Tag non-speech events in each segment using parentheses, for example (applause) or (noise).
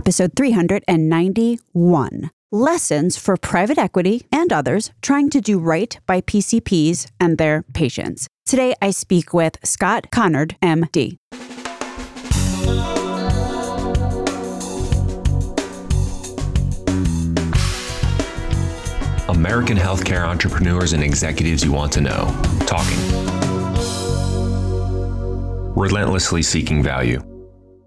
episode 391 Lessons for Private Equity and Others Trying to Do Right by PCPs and Their Patients. Today, I speak with Scott Conard, MD. American healthcare entrepreneurs and executives you want to know. Talking. Relentlessly seeking value.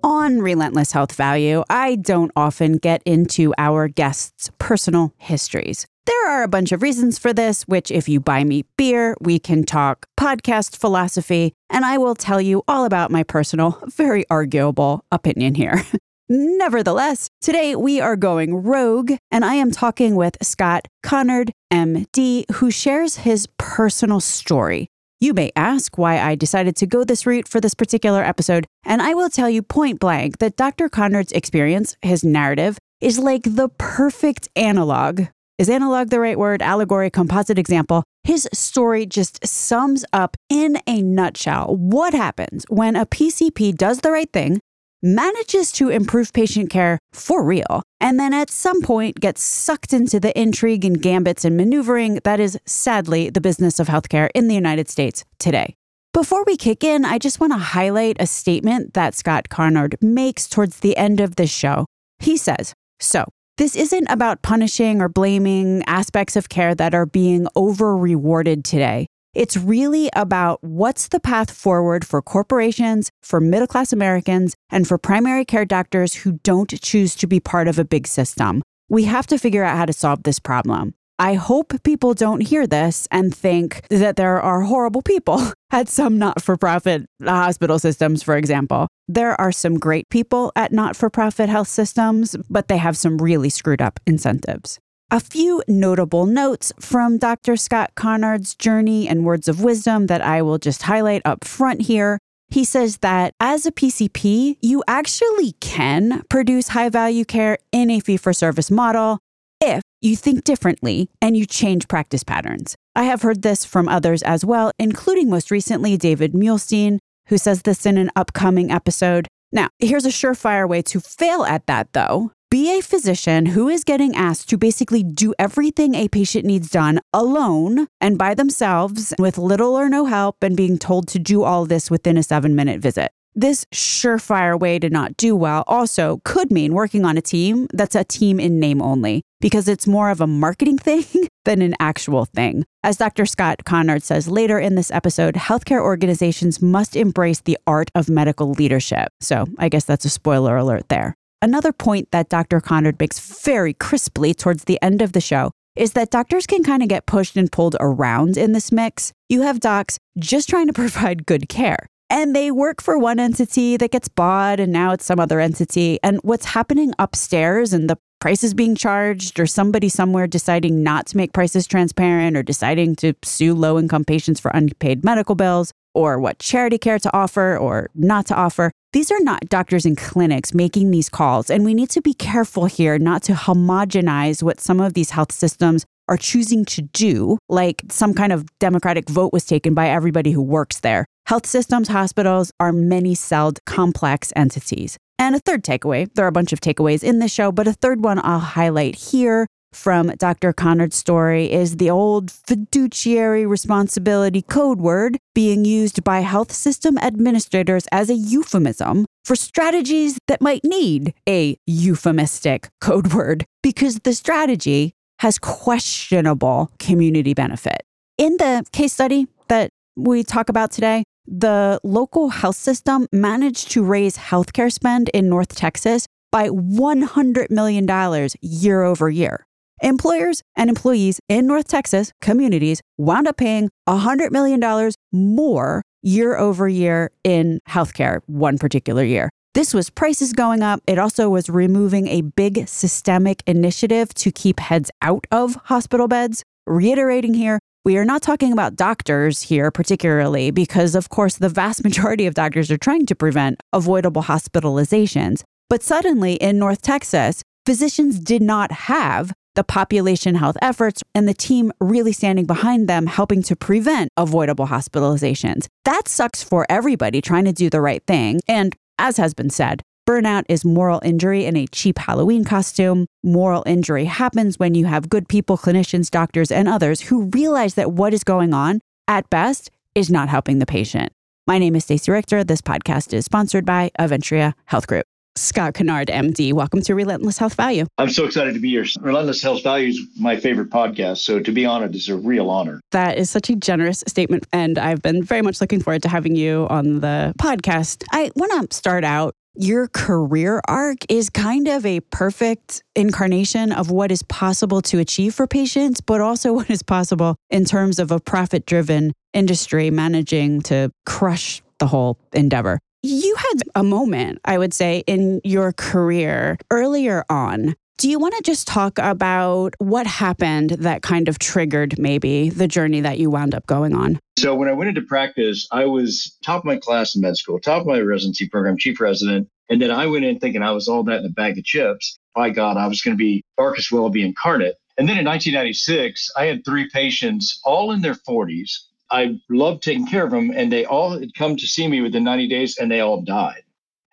On Relentless Health Value, I don't often get into our guests' personal histories. There are a bunch of reasons for this, which, if you buy me beer, we can talk podcast philosophy, and I will tell you all about my personal, very arguable opinion here. (laughs) Nevertheless, today we are going rogue, and I am talking with Scott Conard, MD, who shares his personal story you may ask why I decided to go this route for this particular episode, and I will tell you point blank that Dr. Conard's experience, his narrative, is like the perfect analog. Is analog the right word? Allegory, composite example. His story just sums up in a nutshell what happens when a PCP does the right thing, manages to improve patient care for real, and then at some point gets sucked into the intrigue and gambits and maneuvering that is sadly the business of healthcare in the United States today. Before we kick in, I just want to highlight a statement that Scott Conard makes towards the end of this show. He says, So, this isn't about punishing or blaming aspects of care that are being over rewarded today. It's really about what's the path forward for corporations, for middle class Americans, and for primary care doctors who don't choose to be part of a big system. We have to figure out how to solve this problem. I hope people don't hear this and think that there are horrible people (laughs) at some not for profit hospital systems, for example. There are some great people at not for profit health systems, but they have some really screwed up incentives. A few notable notes from Dr. Scott Conard's journey and words of wisdom that I will just highlight up front here. He says that as a PCP, you actually can produce high value care in a fee for service model if you think differently and you change practice patterns. I have heard this from others as well, including most recently David Muhlestein, who says this in an upcoming episode. Now, here's a surefire way to fail at that, though be a physician who is getting asked to basically do everything a patient needs done alone and by themselves with little or no help and being told to do all this within a seven minute visit. This surefire way to not do well also could mean working on a team that's a team in name only, because it's more of a marketing (laughs) thing than an actual thing. As Dr. Scott Conard says later in this episode, healthcare organizations must embrace the art of medical leadership. So I guess that's a spoiler alert there. Another point that Dr. Conard makes very crisply towards the end of the show is that doctors can kind of get pushed and pulled around in this mix. You have docs just trying to (laughs) provide good care. And they work for one entity that gets bought, and now it's some other entity. And what's happening upstairs and the prices being charged, or somebody somewhere deciding not to make prices transparent, or deciding to sue low income patients for unpaid medical bills, or what charity care to offer or not to offer. These are not doctors and clinics making these calls. And we need to be careful here not to homogenize what some of these health systems are choosing to do, like some kind of democratic vote was taken by everybody who works there. Health systems, hospitals are many celled complex entities. And a third takeaway, there are a bunch of takeaways in this show, but a third one I'll highlight here from Dr. Conard's story is the old fiduciary responsibility code word being used by health system administrators as a euphemism for strategies that might need a euphemistic code word because the strategy has questionable community benefit. In the case study that we talk about today, the local health system managed to raise healthcare spend in North Texas by $100 million year over year. Employers and employees in North Texas communities wound up paying $100 million more year over year in healthcare one particular year. This was prices going up. It also was removing a big systemic initiative to keep heads out of hospital beds. Reiterating here, we are not talking about doctors here, particularly, because of course the vast majority of doctors are trying to prevent avoidable hospitalizations. But suddenly in North Texas, physicians did not have the population health efforts, and the team really standing behind them, helping to prevent avoidable hospitalizations. That sucks for everybody trying to do the right thing. And as has been said, Burnout is moral injury in a cheap Halloween costume. Moral injury happens when you have good people, clinicians, doctors, and others who realize that what is going on, at best, is not helping the patient. My name is Stacey Richter. This podcast is sponsored by Aventria Health Group. Scott Conard, MD. Welcome to Relentless Health Value. I'm so excited to be here. Relentless Health Value is my favorite podcast. So to be honored is a real honor. That is such a generous statement. And I've been very much looking forward to having you on the podcast. I want to start out. Your career arc is kind of a perfect incarnation of what is possible to achieve for patients, but also (laughs) what is possible in terms of a profit driven industry managing to crush the whole endeavor. You had a moment, I would say, in your career earlier on. Do you want to just talk about what happened that kind of triggered maybe the journey that you wound up going on? So, when I went into practice, I was top of my class in med school, top of my residency program, chief resident. And then I went in thinking I was all that in a bag of chips. By God, I was going to be Marcus Welby incarnate. And then in 1996, I had three patients, all in their 40s, I loved taking care of them, and they all had come to see me within 90 days, and they all died.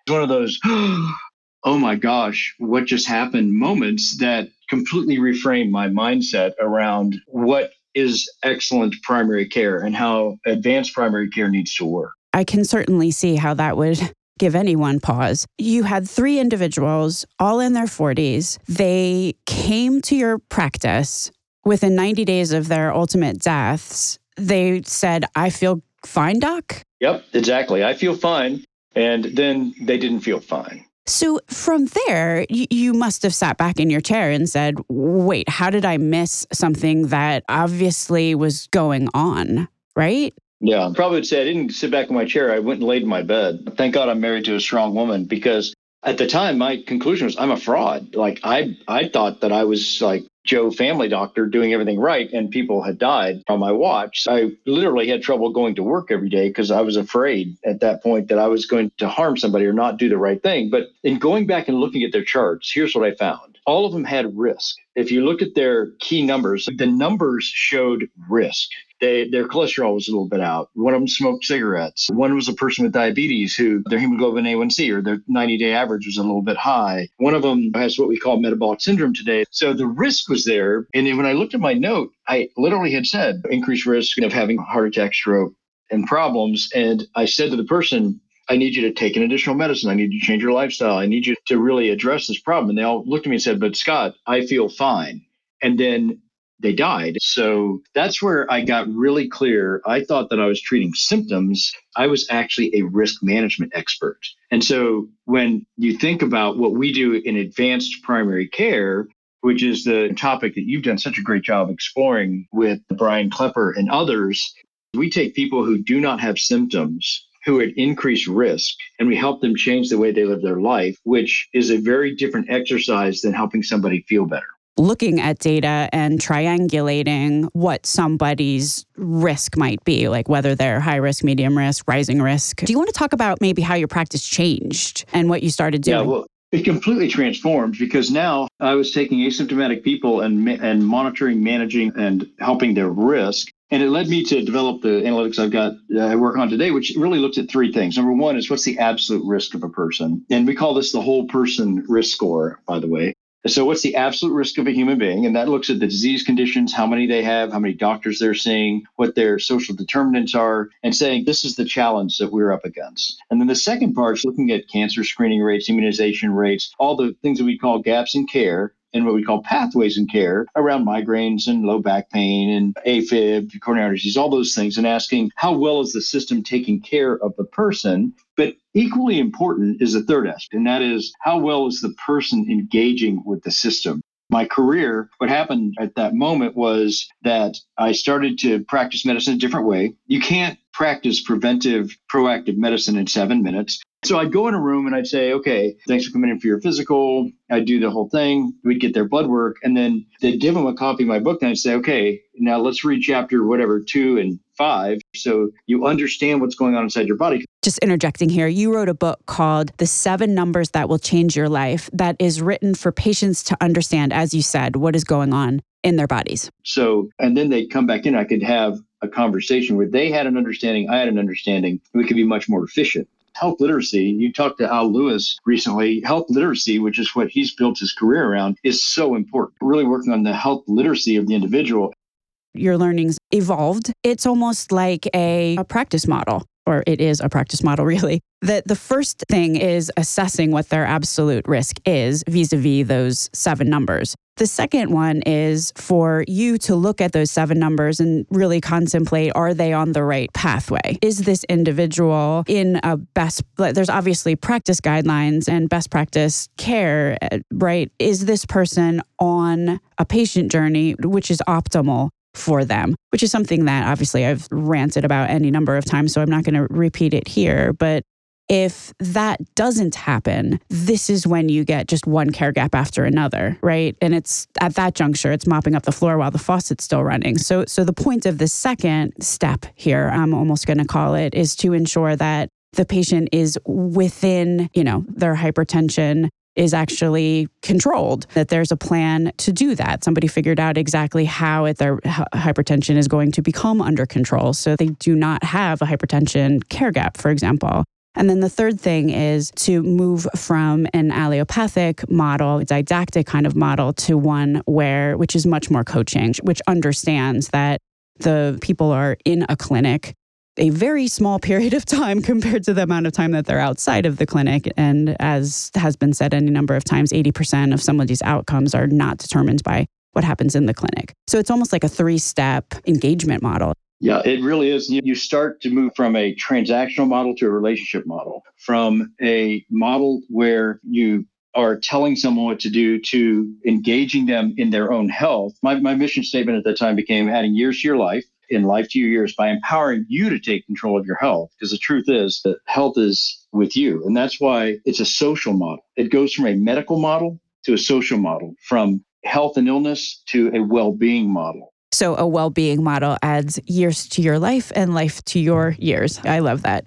It's one of those, (gasps) oh my gosh, what just happened moments that completely reframed my mindset around what is excellent primary care and how advanced primary care needs to work. I can certainly see how that would give anyone pause. You had three individuals, all in their 40s. They came to your practice within 90 days of their ultimate deaths they said, I feel fine, doc? Yep, exactly. I feel fine. And then they didn't feel fine. So from there, you must have sat back in your chair and said, wait, how did I miss something that obviously was going on? Right? Yeah, probably would say I didn't sit back in my chair. I went and laid in my bed. Thank God I'm married to a strong woman because at the time my conclusion was I'm a fraud. Like I I thought that I was like Joe family doctor doing everything right and people had died on my watch. I literally had trouble going to work every day because I was afraid at that point that I was going to harm somebody or not do the right thing. But in going back and looking at their charts, here's what I found. All of them had risk. If you look at their key numbers, the numbers showed risk they, their cholesterol was a little bit out. One of them smoked cigarettes. One was a person with diabetes who their hemoglobin A1C or their 90 day average was a little bit high. One of them has what we call metabolic syndrome today. So the risk was there. And then when I looked at my note, I literally had said increased risk of having heart attack, stroke, and problems. And I said to the person, I need you to take an additional medicine. I need you to change your lifestyle. I need you to really address this problem. And they all looked at me and said, But Scott, I feel fine. And then they died. So that's where I got really clear. I thought that I was treating symptoms. I was actually a risk management expert. And so when you think about what we do in advanced primary care, which is the topic that you've done such a great job exploring with Brian Klepper and others, we take people who do not have symptoms who at increased risk and we help them change the way they live their life, which is a very different exercise than helping somebody feel better looking at data and triangulating what somebody's risk might be, like whether they're high risk, medium risk, rising risk. Do you want to talk about maybe how your practice changed and what you started doing? Yeah, well, it completely transformed because now I was taking asymptomatic people and and monitoring, managing, and helping their risk. And it led me to develop the analytics I've got uh, I work on today, which really looks at three things. Number one is what's the absolute risk of a person, and we call this the whole person risk score, by the way. So, what's the absolute risk of a human being? And that looks at the disease conditions, how many they have, how many doctors they're seeing, what their social determinants are, and saying this is the challenge that we're up against. And then the second part is looking at cancer screening rates, immunization rates, all the things that we call gaps in care and what we call pathways in care around migraines and low back pain and AFib, coronary disease, all those things, and asking how well is the system taking care of the person? But equally important is the third aspect, and that is how well is the person engaging with the system? my career, what happened at that moment was that I started to practice medicine a different way. You can't practice preventive, proactive medicine in seven minutes. So I'd go in a room and I'd say, okay, thanks for coming in for your physical. I'd do the whole thing. We'd get their blood work. And then they'd give them a copy of my book. And I'd say, okay, now let's read chapter whatever, two and five. So you understand what's going on inside your body. Just interjecting here, you wrote a book called The Seven Numbers That Will Change Your Life that is written for patients to understand, as you said, what is going on in their bodies. So, and then they'd come back in. I could have a conversation where they had an understanding, I had an understanding. We could be much more efficient. Health literacy. You talked to Al Lewis recently. Health literacy, which is what he's built his career around, is so important. Really working on the health literacy of the individual. Your learning's evolved. It's almost like a, a practice model or it is a practice model (laughs) really, that the first thing is assessing what their absolute risk is vis a vis those seven numbers. The second one is for you to look at those seven numbers and really contemplate are they on the right pathway? Is this individual in a best, there's obviously practice guidelines and best practice care, eh, right? Is this person on a patient journey, which is optimal? For them, which is something that obviously I've ranted about any number of times. So I'm not going to repeat it here. But if that doesn't happen, this is when you get just one care gap after another, right? And it's at that juncture, it's mopping up the floor while the faucet's still running. So, so the point of the second step here, I'm almost going to call it, is to ensure that the patient is within, you know, their hypertension is actually controlled, that there's a plan to do that. Somebody figured out exactly how it, their hypertension is going to become under control. So they do not have a hypertension care gap, for example. And then the third thing is to move from an allopathic model, a didactic kind of model, to one where, which is much more coaching, which understands that the people are in a clinic a very small period of time (laughs) compared to the amount of time that they're outside of the clinic. And as has been said any number of times, 80% of some of these outcomes are not determined by what happens in the clinic. So it's almost like a three step engagement model. Yeah, it really is. You start to move from a transactional model to a relationship model, from a model where you are telling someone what to do to engaging them in their own health. My, my mission statement at that time became adding years to your life in life to your years by empowering you to take control of your health. Because the truth is that health is with you. And that's why it's a social model. It goes from a medical model to a social model, from health and illness to a well being model. So, a well being model adds years to your life and life to your years. I love that.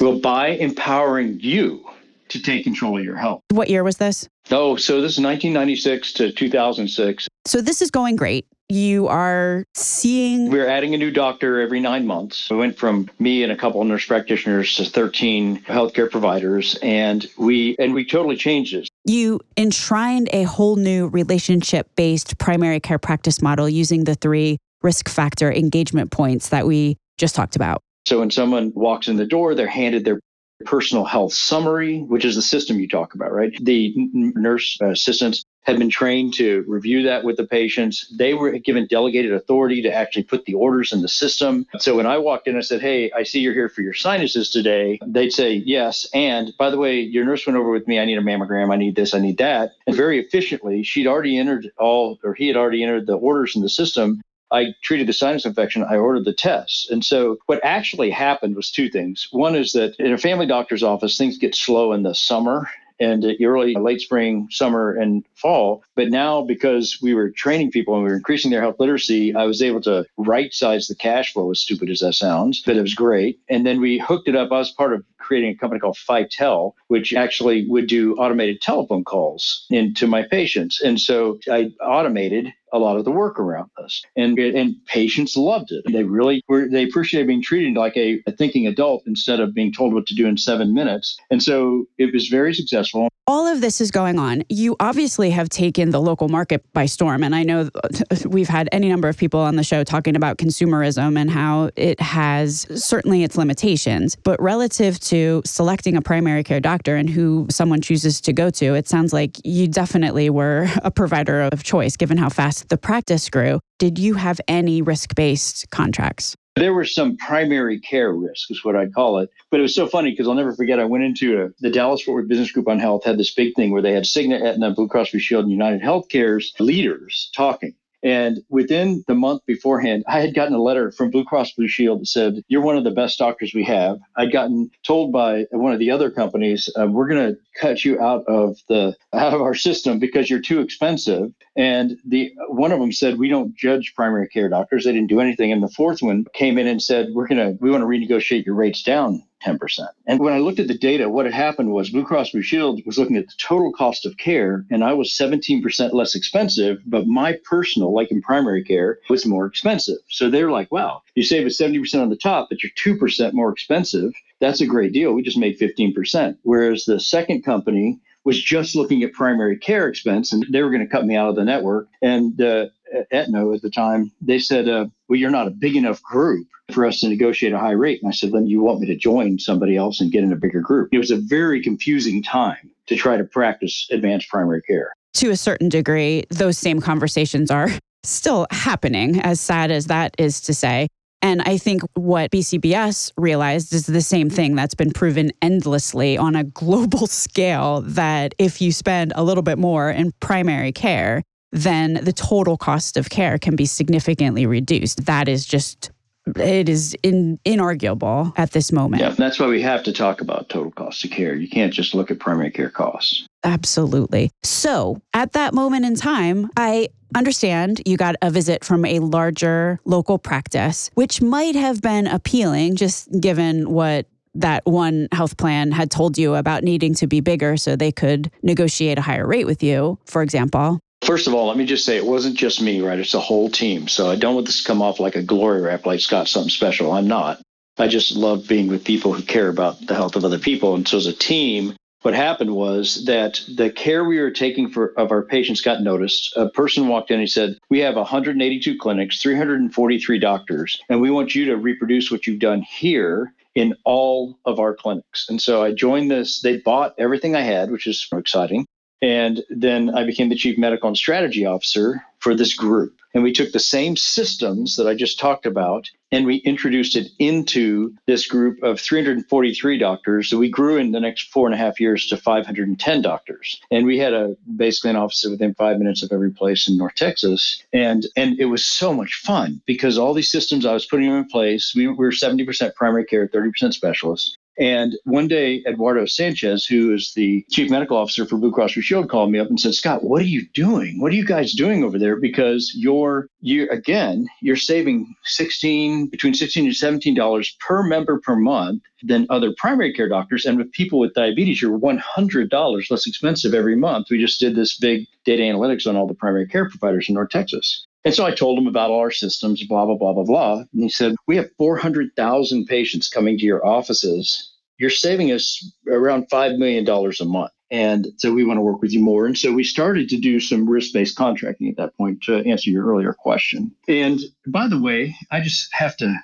Well, by empowering you to take control of your health. What year was this? Oh, so this is 1996 to 2006. So, this is going great you are seeing we're adding a new doctor every nine months. We went from me and a couple of nurse practitioners to 13 healthcare providers and we and we totally changed this. You enshrined a whole new relationship based primary care practice model using the three risk factor engagement points that we just talked about. So when someone walks in the door they're handed their personal health summary, which is the system you talk about, right? The nurse assistants had been trained to review that with the patients. They were given delegated authority to actually put the orders in the system. So when I walked in, I said, Hey, I see you're here for your sinuses today. They'd say, Yes. And by the way, your nurse went over with me. I need a mammogram. I need this. I need that. And very efficiently, she'd already entered all, or he had already entered the orders in the system. I treated the sinus infection, I ordered the tests. And so what actually happened was two things. One is that in a family doctor's office, things get slow in the summer and early late spring, summer, and fall. But now, because we were training people and we were increasing their health literacy, I was able to right size the cash flow, as stupid as that sounds, but it was great. And then we hooked it up. I was part of creating a company called FiTel, which actually would do automated telephone calls into my patients. And so I automated a lot of the work around this. And and patients loved it. They really were they appreciated being treated like a, a thinking adult instead of being told what to do in seven minutes. And so it was very successful all of this is going on. You obviously have taken the local market by storm. And I know (laughs) we've had any number of people on the show talking about consumerism and how it has certainly its limitations. But relative to selecting a primary care doctor and who someone chooses to go to, it sounds like you definitely were (laughs) a provider of choice given how fast the practice grew. Did you have any risk based contracts? There were some primary care risk, is what I call it. But it was so funny because I'll never forget. I went into a, the Dallas Fort Worth Business Group on Health had this big thing where they had Cigna, Aetna, Blue Cross Blue Shield, and United Healthcare's leaders talking. And within the month beforehand, I had gotten a letter from Blue Cross Blue Shield that said, You're one of the best doctors we have. I'd gotten told by one of the other companies, uh, We're going to cut you out of the out of our system because you're too expensive. And the one of them said, We don't judge primary care doctors. They didn't do anything. And the fourth one came in and said, We're going to, we want to renegotiate your rates down 10%. And when I looked at the data, what had happened was Blue Cross Blue Shield was looking at the total cost of care, and I was 17% less expensive, but my personal, like in primary care, was more expensive. So they're like, wow, you save us 70% on the top, but you're 2% more expensive. that's a great deal. We just made 15%. Whereas the second company was just looking at primary care expense and they were going to cut me out of the network. And uh, Aetna at the time, they said, uh, well, you're not a big enough group for us to negotiate a high rate. And I said, then you want me to join somebody else and get in a bigger group. It was a very confusing time to try to practice advanced primary care. To a certain degree, those same conversations are still happening, as sad as that is to say. And I think what BCBS realized is the same thing that's been proven endlessly on a global (laughs) scale that if you spend a little bit more in primary care, then the total cost of care can be significantly reduced. That is just it is in, inarguable at this moment. Yeah, that's why we have to talk about total cost of care. You can't just look at primary care costs. Absolutely. So, at that moment in time, I understand you got a visit from a larger local practice, which might have been appealing just given what that one health plan had told you about needing to be bigger so they could negotiate a higher rate with you, for example. First of all, let me just say it wasn't just me, right? It's a whole team. So I don't want this to come off like a glory rap, like Scott's something special. I'm not. I just love being with people who care about the health of other people. And so as a team, what happened was that the care we were taking for of our patients got noticed. A person walked in and said, "We have 182 clinics, 343 doctors, and we want you to reproduce what you've done here in all of our clinics." And so I joined this. They bought everything I had, which is exciting. And then I became the chief medical and strategy officer for this group. And we took the same systems that I just talked about and we introduced it into this group of 343 doctors. So we grew in the next four and a half years to 510 doctors. And we had a basically an office within five minutes of every place in North Texas. And and it was so much fun because all these systems I was putting them in place, we were 70% primary care, 30% specialists. And one day, Eduardo Sanchez, who is the chief medical officer for Blue Cross Blue Shield, called me up and said, Scott, what are you doing? What are you guys doing over there? Because you're, you again, you're saving 16, between 16 and 17 dollars per member per month than other primary care doctors. And with people with diabetes, you're $100 less expensive every month. We just did this big data analytics on all the primary care providers in North Texas. And so I told him about all our systems, blah, blah, blah, blah, blah. And he said, We have 400,000 patients coming to your offices you're saving us around $5 million a month. And so we want to work with you more. And so we started to do some risk based contracting at that point to answer your earlier question. And by the way, I just have to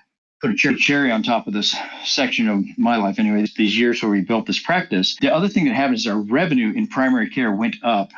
put a cherry on top of this section of my life anyway, these years where we built this practice. The other thing that happened is our revenue in primary care went up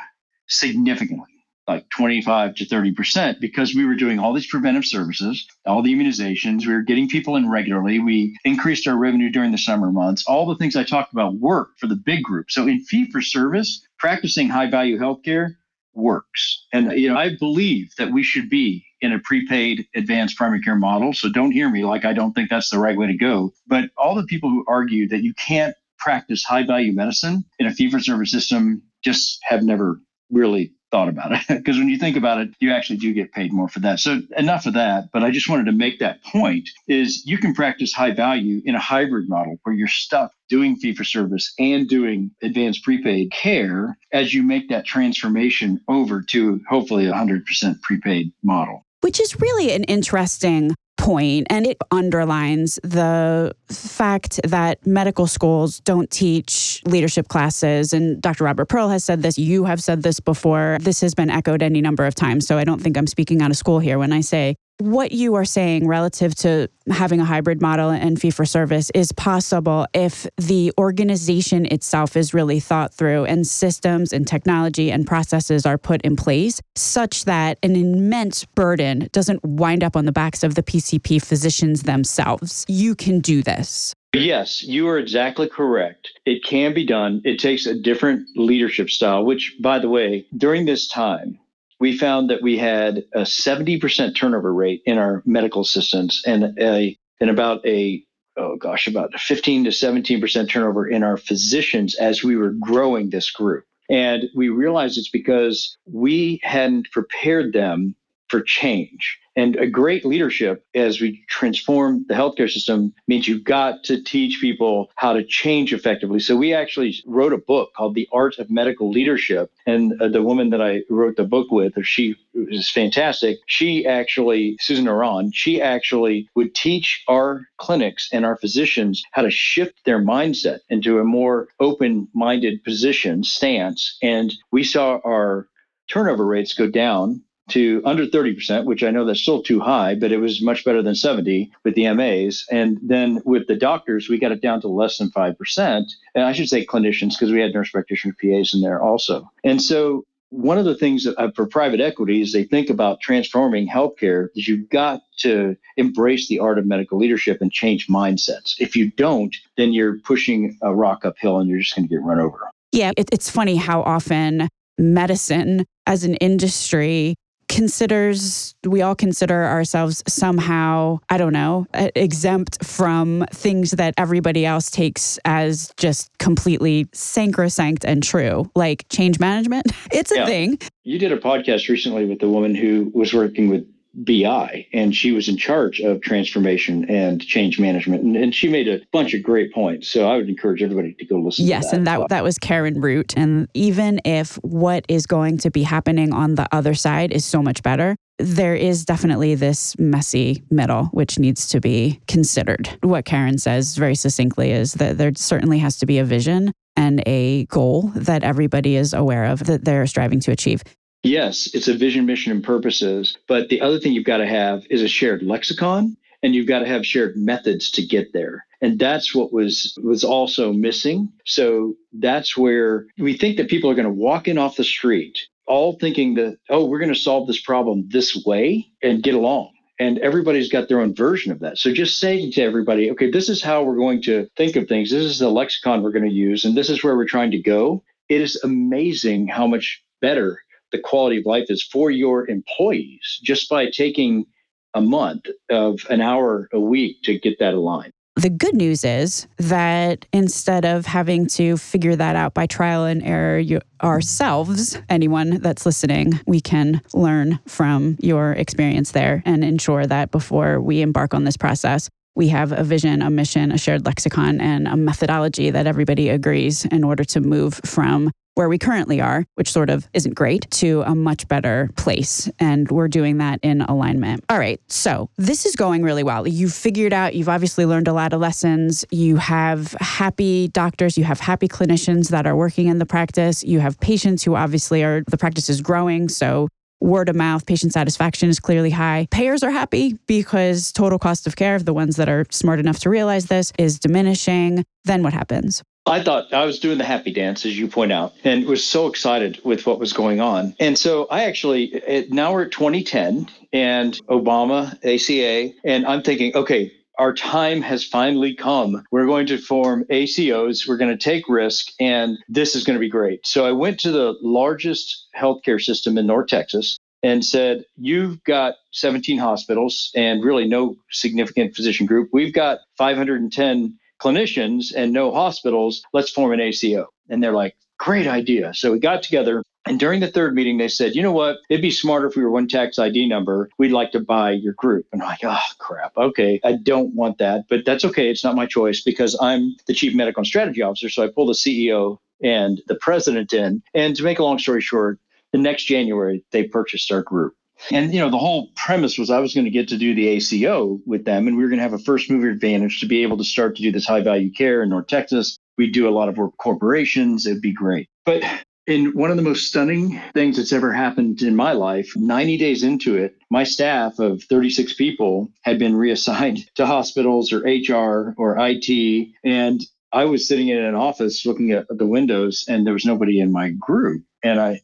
significantly like 25 to 30% because we were doing all these preventive services, all the immunizations. We were getting people in regularly. We increased our revenue during the summer months. All the things I talked about work for the big group. So in fee for service, practicing high value healthcare works. And you know, I believe that we should be in a prepaid advanced primary care model. So don't hear me like I don't think that's the right way to go. But all the people who argue that you can't practice high value medicine in a fee for service system just have never really thought about it. (laughs) Because when you think about it you actually do get paid more for that. So enough of that but i just wanted to make that point is you can practice high value in a hybrid model where you're stuck doing fee for service and doing advanced prepaid care as you make that transformation over to hopefully a 100% prepaid model. Which is really an interesting point, and it underlines the fact that medical schools don't teach leadership classes. And Dr. Robert Pearl has said this. You have said this before. This has been echoed any number of times. So I don't think I'm speaking out of school here when I say what you are saying relative to having a hybrid model and fee for service is possible if the organization itself is really thought through and systems and technology and processes are put in place such that an immense burden doesn't wind up on the backs of the PCP physicians themselves. You can do this. Yes, you are exactly correct. It can be done. It takes a different leadership style, which, by the way, during this time, we found that we had a 70% turnover rate in our medical assistants and a and about a oh gosh about 15 to 17% turnover in our physicians as we were growing this group. And we realized it's because we hadn't prepared them for change. And a great leadership as we transform the healthcare system means you've got to teach people how to change effectively. So we actually wrote a book called The Art of Medical Leadership. And uh, the woman that I wrote the book with, she is fantastic. She actually, Susan Aran, she actually would teach our clinics and our physicians how to shift their mindset into a more open minded position, stance. And we saw our turnover rates go down to under 30%, which I know that's still too high, but it was much better than 70 with the MAs. And then with the doctors, we got it down to less than 5%. And I should say clinicians, because we had nurse practitioner PAs in there also. And so one of the things that, uh, for private equity is they think about transforming healthcare is you've got to embrace the art of medical leadership and change mindsets. If you don't, then you're pushing a rock uphill and you're just going to get run over. Yeah, it, it's funny how often medicine as an industry considers we all consider ourselves somehow i don't know exempt from things that everybody else takes as just completely sacrosanct and true like change management (laughs) it's a yeah. thing you did a podcast recently with the woman who was working with BI, and she was in charge of transformation and change management. And, and, she made a bunch of great points. So I would encourage everybody to go listen yes, that. and that, that was Karen Root. And even if what is going to be happening on the other side is so much better, there is definitely this messy middle which needs to be considered. What Karen says very succinctly is that there certainly has to be a vision and a goal that everybody is aware of that they're striving to achieve. Yes, it's a vision, mission, and purposes. But the other thing you've got to have is a shared lexicon and you've got to have shared methods to get there. And that's what was was also missing. So that's where we think that people are going to walk in off the street all thinking that, oh, we're going to solve this problem this way and get along. And everybody's got their own version of that. So just saying to everybody, okay, this is how we're going to think of things. This is the lexicon we're going to use, and this is where we're trying to go. It is amazing how much better the quality of life is for your employees just by taking a month of an hour a week to get that aligned. The good news is that instead of having to figure that out by trial and error you, ourselves, anyone that's listening, we can learn from your experience there and ensure that before we embark on this process, we have a vision, a mission, a shared lexicon, and a methodology that everybody agrees in order to move from where we currently are, which sort of isn't great, to a much better place. And we're doing that in alignment. All right. So this is going really well. You've figured out, you've obviously learned a lot of lessons. You have happy doctors, you have happy clinicians that are working in the practice. You have patients who obviously are, the practice is growing. So word of mouth, patient satisfaction is clearly high. Payers are happy because total cost of care, of the ones that are smart enough to realize this, is diminishing. Then what happens? I thought I was doing the happy dance, as you point out, and was so excited with what was going on. And so I actually, it, now we're at 2010 and Obama, ACA, and I'm thinking, okay, our time has finally come. We're going to form ACOs. We're going to take risk, and this is going to be great. So I went to the largest healthcare system in North Texas and said, You've got 17 hospitals and really no significant physician group. We've got 510 clinicians and no hospitals, let's form an ACO. And they're like, great idea. So we got together. And during the third meeting, they said, you know what? It'd be smarter if we were one tax ID number. We'd like to buy your group. And I'm like, oh, crap. Okay. I don't want that, but that's okay. It's not my choice because I'm the chief medical and strategy officer. So I pull the CEO and the president in. And to make a long story short, the next January, they purchased our group. And you know, the whole premise was I was going to get to do the ACO with them, and we were going to have a first mover advantage to be able to start to do this high value care in North Texas. We do a lot of work corporations. It'd be great. But in one of the most stunning things that's ever happened in my life, 90 days into it, my staff of 36 people had been reassigned (laughs) to hospitals or HR or IT. And I was sitting in an office looking at the windows, and there was nobody in my group. And I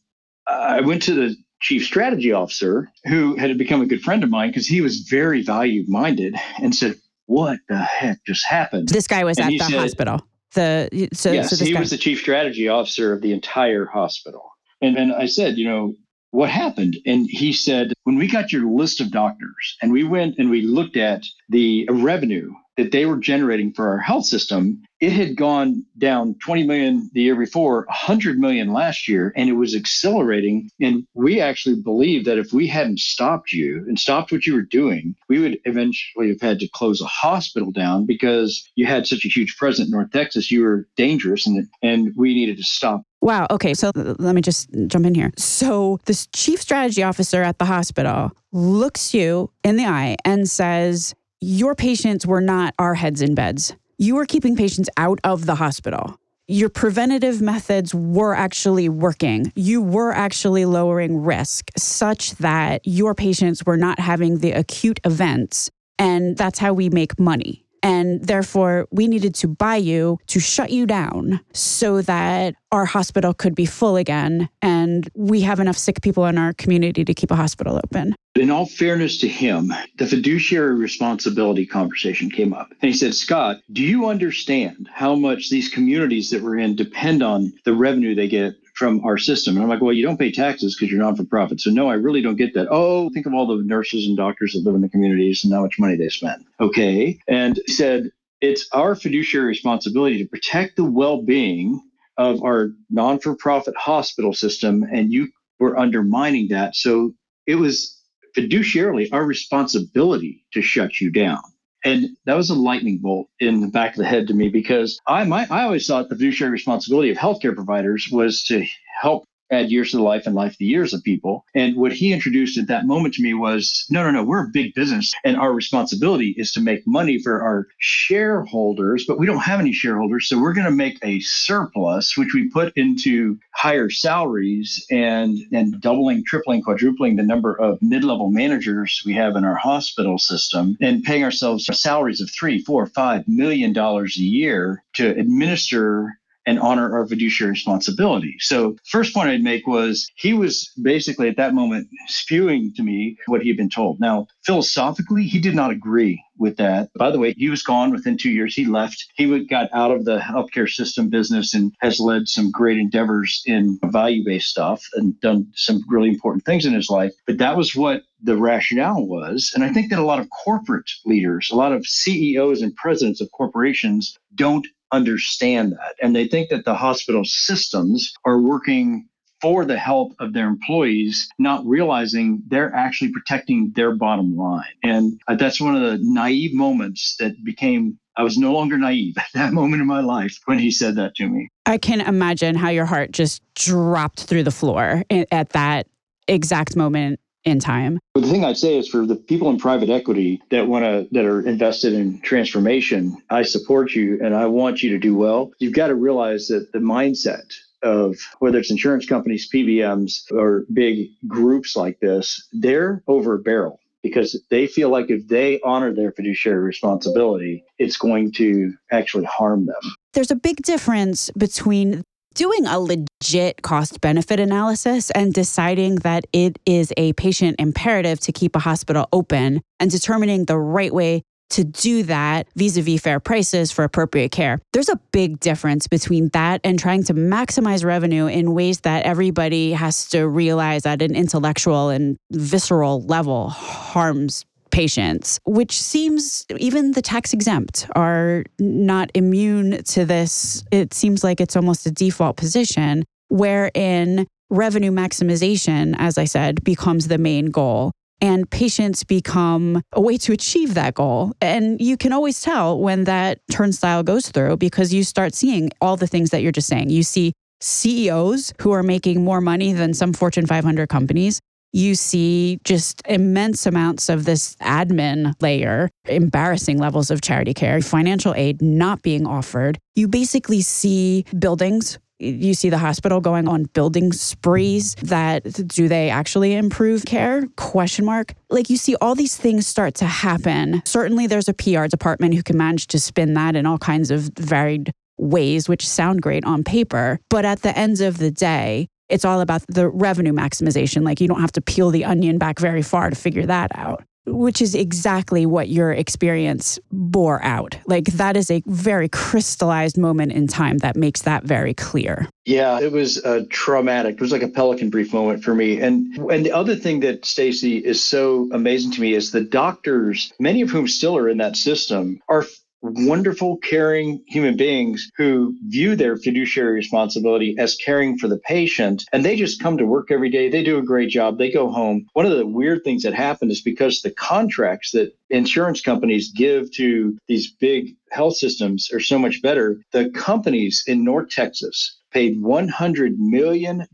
I went to the chief strategy officer who had become a good friend of mine because he was very value minded and said, What the heck just happened? This guy was and at the said, hospital. The so, yes, so he guy- was the chief strategy officer of the entire hospital. And and I said, you know, what happened? And he said, when we got your list of doctors and we went and we looked at the revenue that they were generating for our health system, it had gone down 20 million the year before, 100 million last year, and it was accelerating. And we actually believe that if we hadn't stopped you and stopped what you were doing, we would eventually have had to close a hospital down because you had such a huge presence in North Texas. You were dangerous, and and we needed to stop Wow. Okay. So let me just jump in here. So, this chief strategy officer at the hospital looks you in the eye and says, Your patients were not our heads in beds. You were keeping patients out of the hospital. Your preventative methods were actually working. You were actually lowering risk such that your patients were not having the acute events. And that's how we make money. And therefore, we needed to buy you to shut you down so that our hospital could be full again. And we have enough sick people in our community to keep a hospital open. In all fairness to him, the fiduciary responsibility conversation came up. And he said, Scott, do you understand how much these communities that we're in depend on the revenue they get from our system. And I'm like, well, you don't pay taxes because you're non for profit. So, no, I really don't get that. Oh, think of all the nurses and doctors that live in the communities and how much money they spend. Okay. And said, it's our fiduciary responsibility to protect the well being of our non for profit hospital system. And you were undermining that. So, it was fiduciarily our responsibility to shut you down. And that was a lightning bolt in the back of the head to me because I my, I always thought the fiduciary responsibility of healthcare providers was to help add years to the life and life the years of people. And what he introduced at that moment to me was no, no, no, we're a big business and our responsibility is to make money for our shareholders, but we don't have any shareholders. So we're going to make a surplus, which we put into higher salaries and, and doubling, tripling, quadrupling the number of mid-level managers we have in our hospital system and paying ourselves salaries of three, four, five million dollars a year to administer and honor our fiduciary responsibility. So, first point I'd make was he was basically at that moment spewing to me what he had been told. Now, philosophically, he did not agree with that. By the way, he was gone within two years. He left. He got out of the healthcare system business and has led some great endeavors in value based stuff and done some really important things in his life. But that was what the rationale was. And I think that a lot of corporate leaders, a lot of CEOs and presidents of corporations don't understand that. And they think that the hospital systems are working for the health of their employees, not realizing they're actually protecting their bottom line. And uh, that's one of the naive moments that became I was no longer naive (laughs) at that moment in my life when he said that to me. I can imagine how your heart just dropped through the floor at that exact moment in time. But the thing I'd say is for the people in private equity that want to that are invested in transformation, I support you and I want you to do well. You've got to realize that the mindset of whether it's insurance companies, PBMs, or big groups like this, they're over a barrel because they feel like if they honor their fiduciary responsibility, it's going to actually harm them. There's a big difference between doing a legit cost benefit analysis and deciding that it is a patient imperative to keep a hospital open and determining the right way to do that vis a vis fair prices for appropriate care. There's a big difference between that and trying to maximize revenue in ways that everybody has to realize at an intellectual and visceral level harms patients, which seems even the tax exempt are not immune to this. It seems like it's almost a default position wherein revenue maximization, as I said, becomes the main goal. And patients become a way to achieve that goal. And you can always tell when that turnstile goes through because you start seeing all the things that you're just saying. You see CEOs who are making more money than some Fortune 500 companies you see just immense amounts of this admin layer, embarrassing levels of charity care, financial aid not being offered. You basically see buildings. You see the hospital going on building sprees that do they actually improve care? Question mark. Like you see all these things start to happen. Certainly there's a pr department who can manage to spin that in all kinds of varied ways which sound great on paper. But at the end of the day it's all about the revenue maximization. Like you don't have to peel the onion back very far to figure that out, which is exactly what your experience bore out. Like that is a very crystallized moment in time that makes that very clear. Yeah, it was uh, traumatic. It was like a pelican brief moment for me. And and the other thing that Stacey is so amazing to me is the doctors, many of whom still are in that system, are wonderful, caring human beings who view their fiduciary responsibility as caring for the patient. And they just come to work every day. They do a great job. They go home. One of the weird things that happened is because the contracts that insurance companies give to these big health systems are so much better, the companies in North Texas paid $100 million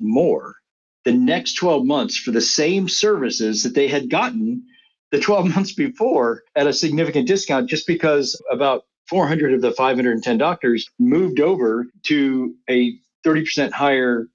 more the next 12 months for the same services that they had gotten the 12 (laughs) months before at a significant discount just because about 400 of the 510 doctors moved over to a 30% higher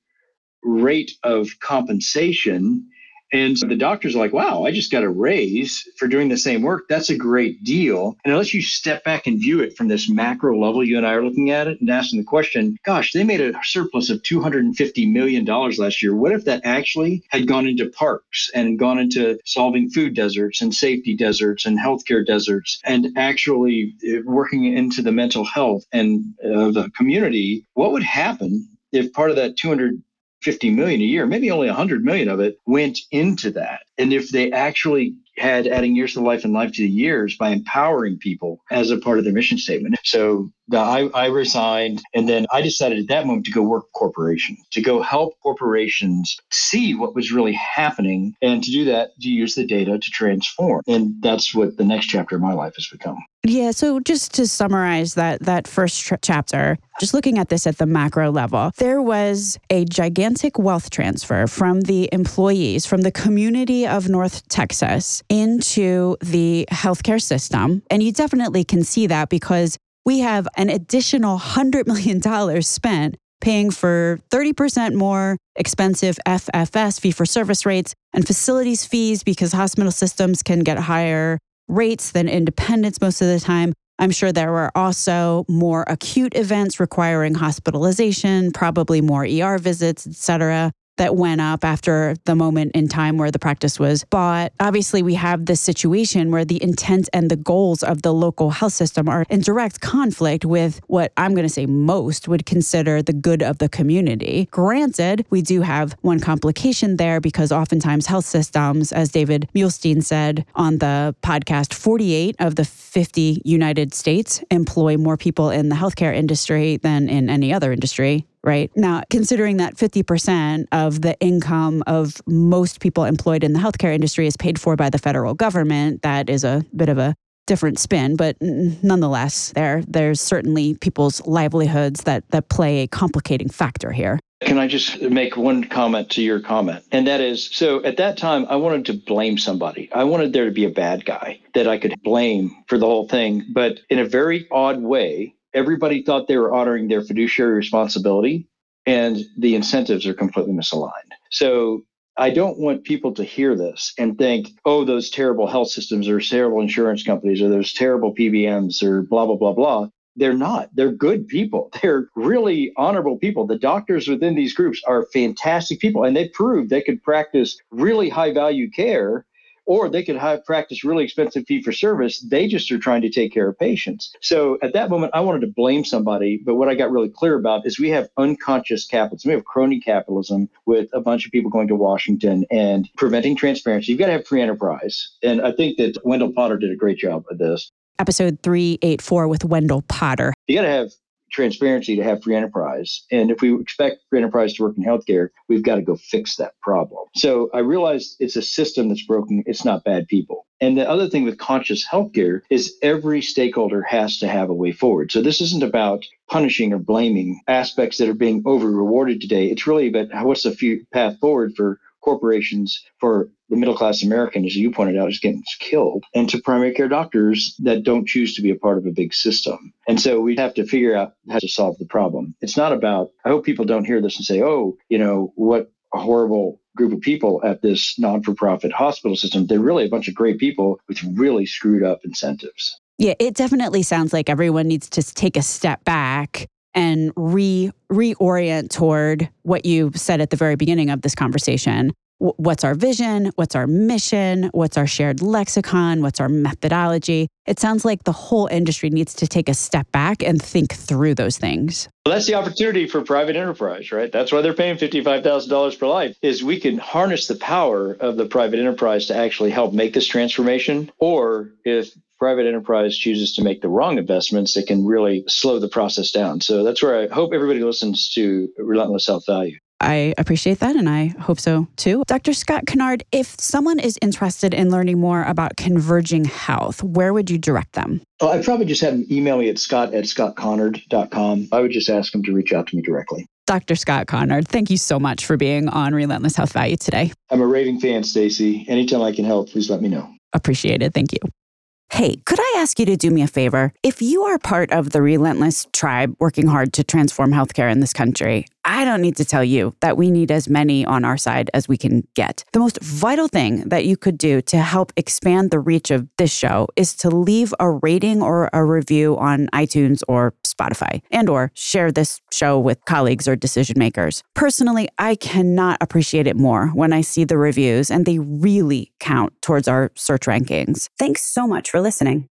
rate of compensation and the doctors are like, wow, I just got a raise for doing the same work. That's a great deal. And unless you step back and view it from this macro level, you and I are looking at it and asking the question, gosh, they made a surplus of $250 million last year. What if that actually had gone into parks and gone into solving food deserts and safety deserts and healthcare deserts and actually uh, working into the mental health and uh, the community? What would happen if part of that 200 50 million a year, maybe only 100 million of it went into that. And if they actually had adding years to life and life to the years by empowering people as a part of their mission statement. So the, I, I resigned and then I decided at that moment to go work corporations, to go help corporations see what was really happening and to do that, to use the data to transform. And that's what the next chapter of my life has become. Yeah, so just to summarize that that first tr- chapter, just looking at this at the macro level, there was a gigantic wealth transfer from the employees from the community of North Texas into the healthcare system. And you definitely can see that because we have an additional $100 million spent paying for 30% more expensive FFS fee for service rates and facilities fees because hospital systems can get higher rates than independents most of the time. I'm sure there were also more acute events requiring hospitalization, probably more ER visits, et cetera that went up after the moment in time where the practice was bought. Obviously, we have this situation where the intent and the goals of the local health system are in direct conflict with what I'm going to say most would consider the good of the community. Granted, we do have one complication there because oftentimes health systems, as David Muhlestein said on the podcast, 48 of the 50 United States employ more people in the healthcare industry than in any other industry right? Now, considering that 50% of the income of most people employed in the healthcare industry is paid for by the federal government, that is a bit of a different spin, but nonetheless, there there's certainly people's livelihoods that that play a complicating factor here. Can I just make one comment to your comment? And that is so at that time, I wanted to blame somebody. I wanted there to be a bad guy that I could blame for the whole thing. But in a very odd way, everybody thought they were honoring their fiduciary responsibility and the incentives are completely misaligned. So I don't want people to hear this and think, oh, those terrible health systems or terrible insurance companies or those terrible PBMs or blah, blah, blah, blah. They're not. They're good people. (laughs) They're really honorable people. The doctors within these groups are fantastic people, and they proved they could practice really high value care or they could have practice really expensive fee for service. They just are trying to take care of patients. So at that moment, I wanted to blame somebody, but what I got really clear about is we have unconscious capitalism. We have crony capitalism with a bunch of people going to Washington and preventing transparency. You've got to have free enterprise. And I think that Wendell Potter did a great job of this. Episode 384 with Wendell Potter. You got to have transparency to have free enterprise. And if we expect free enterprise to work in healthcare, we've got to go fix that problem. So I realize it's a system that's broken. It's not bad people. And the other thing with conscious healthcare is every stakeholder has to have a way forward. So this isn't about punishing or blaming aspects that are being over rewarded today. It's really about what's the path forward for corporations for the middle class American, as you pointed out, is getting killed, and to primary care doctors that don't choose to be a part of a big system. And so we have to figure out how to solve the problem. It's not about, I hope people don't hear this and say, oh, you know, what a horrible group of people at this non for profit hospital system. They're really a bunch of great people with really screwed up incentives. Yeah, it definitely sounds like everyone needs to take a step back and re reorient toward what you said at the very beginning of this conversation. what's our vision? What's our mission? What's our shared lexicon? What's our methodology? It sounds like the whole industry needs to take a step back and think through those things. Well, that's the opportunity for private enterprise, right? That's why they're paying $55,000 per life is we can harness the power of the private enterprise to actually help make this transformation or if private enterprise chooses to make the wrong investments, it can really slow the process down. So that's where I hope everybody listens to Relentless Health Value. I appreciate that, and I hope so too. Dr. Scott Conard, if someone is interested in learning more about converging health, where would you direct them? Well, I'd probably just have them email me at scott at scottconard.com. I would just ask them to reach out to me directly. Dr. Scott Conard, thank you so much for being on Relentless Health Value today. I'm a raving fan, Stacey. Anytime I can help, please let me know. Appreciated. Thank you. Hey, could I ask you to do me a favor? If you are part of the relentless tribe working hard to transform healthcare in this country, I don't need to tell you that we need as many on our side as we can get. The most vital thing that you could do to help expand the reach of this show is to leave a rating or a review on iTunes or Spotify and or share this show with colleagues or decision makers. Personally, I cannot appreciate it more when I see the reviews and they really count towards our search rankings. Thanks so much for listening.